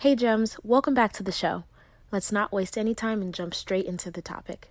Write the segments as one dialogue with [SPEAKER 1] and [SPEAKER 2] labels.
[SPEAKER 1] Hey, Gems, welcome back to the show. Let's not waste any time and jump straight into the topic.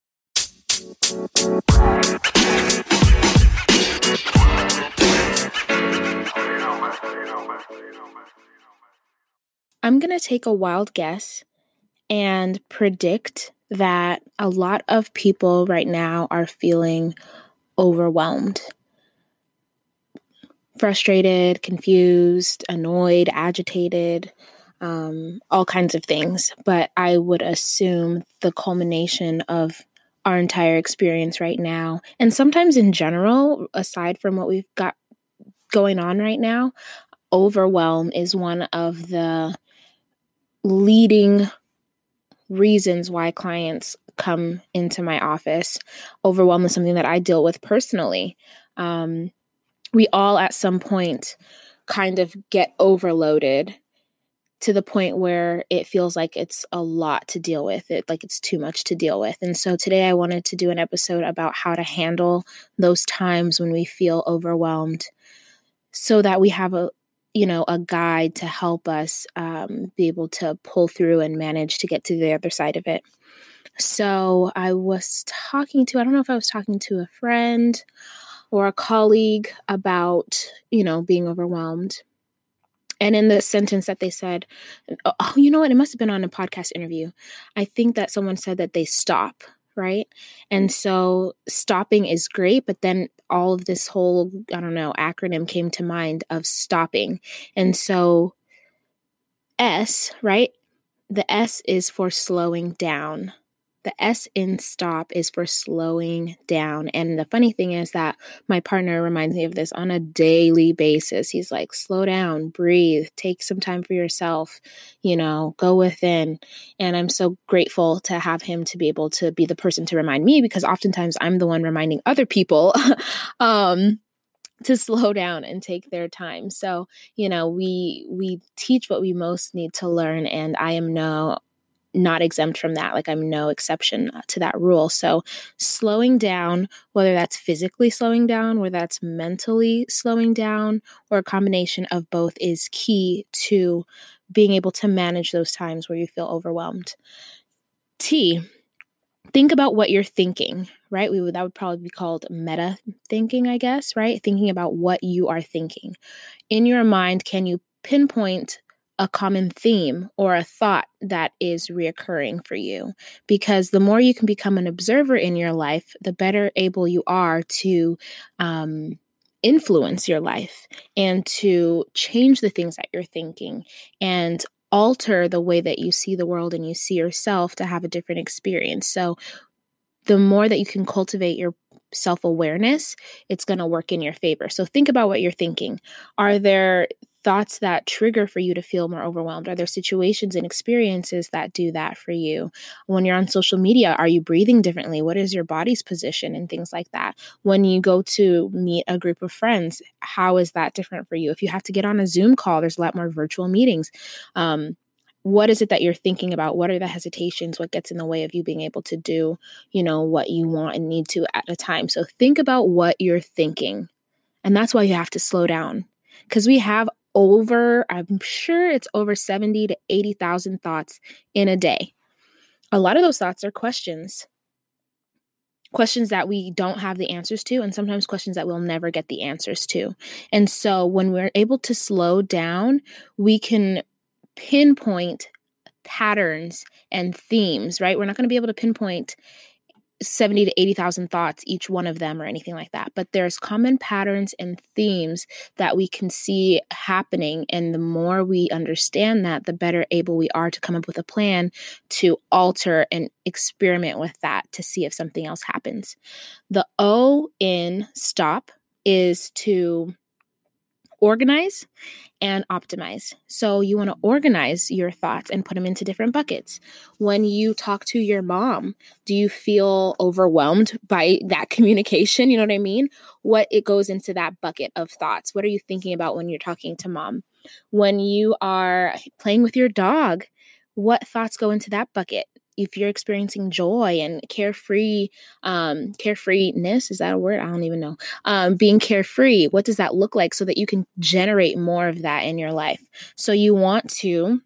[SPEAKER 1] I'm going to take a wild guess and predict that a lot of people right now are feeling overwhelmed, frustrated, confused, annoyed, agitated, um, all kinds of things. But I would assume the culmination of our entire experience right now, and sometimes in general, aside from what we've got going on right now, overwhelm is one of the leading reasons why clients come into my office. Overwhelm is something that I deal with personally. Um, we all, at some point, kind of get overloaded to the point where it feels like it's a lot to deal with it like it's too much to deal with. And so today i wanted to do an episode about how to handle those times when we feel overwhelmed so that we have a you know a guide to help us um, be able to pull through and manage to get to the other side of it. So i was talking to i don't know if i was talking to a friend or a colleague about you know being overwhelmed and in the sentence that they said, oh, oh, you know what? It must have been on a podcast interview. I think that someone said that they stop, right? And so stopping is great, but then all of this whole, I don't know, acronym came to mind of stopping. And so S, right? The S is for slowing down. The S in stop is for slowing down. And the funny thing is that my partner reminds me of this on a daily basis. He's like, slow down, breathe, take some time for yourself, you know, go within. And I'm so grateful to have him to be able to be the person to remind me because oftentimes I'm the one reminding other people. um, to slow down and take their time. So, you know, we we teach what we most need to learn and I am no not exempt from that. Like I'm no exception uh, to that rule. So slowing down, whether that's physically slowing down, whether that's mentally slowing down, or a combination of both, is key to being able to manage those times where you feel overwhelmed. T, think about what you're thinking, right? We would that would probably be called meta thinking, I guess, right? Thinking about what you are thinking. In your mind, can you pinpoint a common theme or a thought that is reoccurring for you. Because the more you can become an observer in your life, the better able you are to um, influence your life and to change the things that you're thinking and alter the way that you see the world and you see yourself to have a different experience. So, the more that you can cultivate your self awareness, it's going to work in your favor. So think about what you're thinking. Are there thoughts that trigger for you to feel more overwhelmed? Are there situations and experiences that do that for you? When you're on social media, are you breathing differently? What is your body's position and things like that? When you go to meet a group of friends, how is that different for you? If you have to get on a Zoom call, there's a lot more virtual meetings. Um, what is it that you're thinking about what are the hesitations what gets in the way of you being able to do you know what you want and need to at a time so think about what you're thinking and that's why you have to slow down because we have over, I'm sure it's over 70 to 80,000 thoughts in a day. A lot of those thoughts are questions. Questions that we don't have the answers to, and sometimes questions that we'll never get the answers to. And so, when we're able to slow down, we can pinpoint patterns and themes, right? We're not going to be able to pinpoint 70 to 80,000 thoughts, each one of them, or anything like that. But there's common patterns and themes that we can see happening. And the more we understand that, the better able we are to come up with a plan to alter and experiment with that to see if something else happens. The O in stop is to organize and optimize. So you want to organize your thoughts and put them into different buckets. When you talk to your mom, do you feel overwhelmed by that communication? You know what I mean? What it goes into that bucket of thoughts. What are you thinking about when you're talking to mom? When you are playing with your dog, what thoughts go into that bucket? If you're experiencing joy and carefree um carefreeness is that a word? I don't even know. Um being carefree what does that look like so that you can generate more of that in your life? So you want to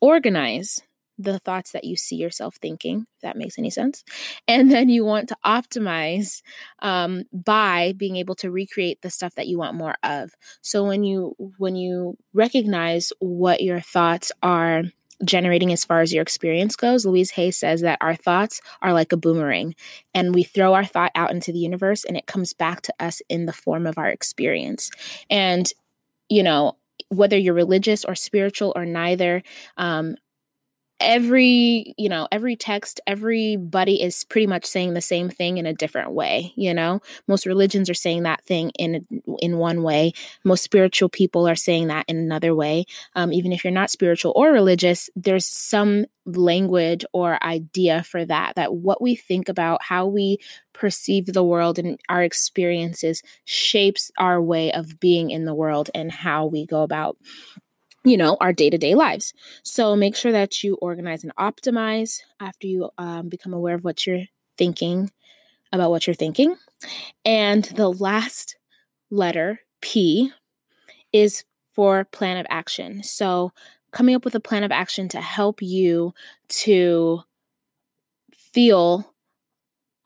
[SPEAKER 1] organize the thoughts that you see yourself thinking if that makes any sense. And then you want to optimize um, by being able to recreate the stuff that you want more of. So when you when you recognize what your thoughts are generating as far as your experience goes, Louise Hay says that our thoughts are like a boomerang and we throw our thought out into the universe and it comes back to us in the form of our experience. And, you know, whether you're religious or spiritual or neither, um, every you know every text everybody is pretty much saying the same thing in a different way you know? Most religions are saying that thing in in one way. Most spiritual people are saying that in another way. Um, even if you're not spiritual or religious there's some language or idea for that that what we think about how we perceive the world and our experiences shapes our way of being in the world and how we go about you know, our day to day lives. So make sure that you organize and optimize after you um, become aware of what you're thinking about what you're thinking. And the last letter, P, is for plan of action. So coming up with a plan of action to help you to feel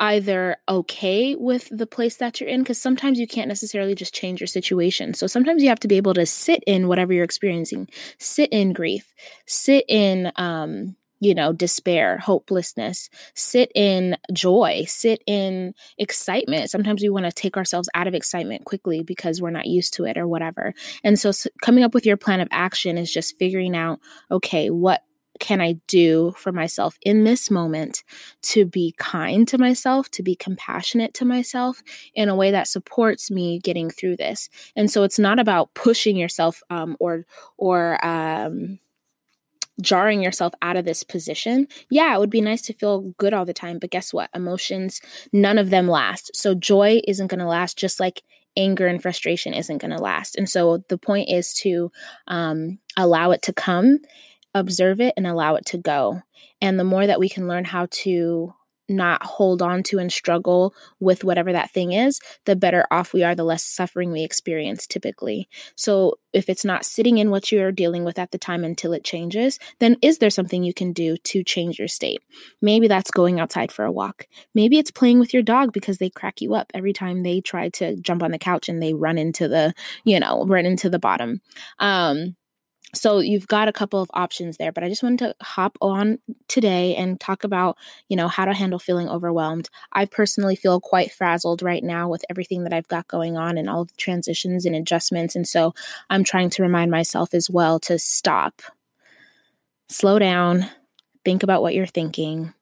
[SPEAKER 1] either okay with the place that you're in because sometimes you can't necessarily just change your situation. So sometimes you have to be able to sit in whatever you're experiencing, sit in grief, sit in um you know, despair, hopelessness, sit in joy, sit in excitement. Sometimes we want to take ourselves out of excitement quickly because we're not used to it or whatever. And so, coming up with your plan of action is just figuring out, okay, what can I do for myself in this moment to be kind to myself, to be compassionate to myself in a way that supports me getting through this? And so it's not about pushing yourself um, or or um, jarring yourself out of this position. Yeah, it would be nice to feel good all the time, but guess what? Emotions, none of them last. So joy isn't going to last, just like anger and frustration isn't going to last. And so the point is to um, allow it to come observe it and allow it to go. And the more that we can learn how to not hold on to and struggle with whatever that thing is, the better off we are, the less suffering we experience typically. So, if it's not sitting in what you're dealing with at the time until it changes, then is there something you can do to change your state? Maybe that's going outside for a walk. Maybe it's playing with your dog because they crack you up every time they try to jump on the couch and they run into the, you know, run into the bottom. Um, so you've got a couple of options there but i just wanted to hop on today and talk about you know how to handle feeling overwhelmed. I personally feel quite frazzled right now with everything that i've got going on and all the transitions and adjustments and so i'm trying to remind myself as well to stop slow down think about what you're thinking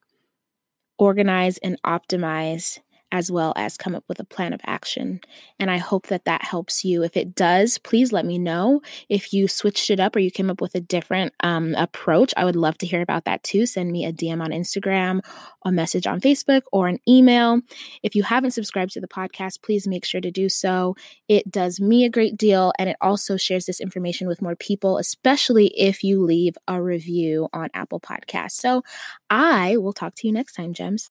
[SPEAKER 1] organize and optimize as well as come up with a plan of action. And I hope that that helps you. If it does, please let me know. If you switched it up or you came up with a different um, approach, I would love to hear about that too. Send me a DM on Instagram, a message on Facebook, or an email. If you haven't subscribed to the podcast, please make sure to do so. It does me a great deal and it also shares this information with more people, especially if you leave a review on Apple Podcasts. So I will talk to you next time, Gems.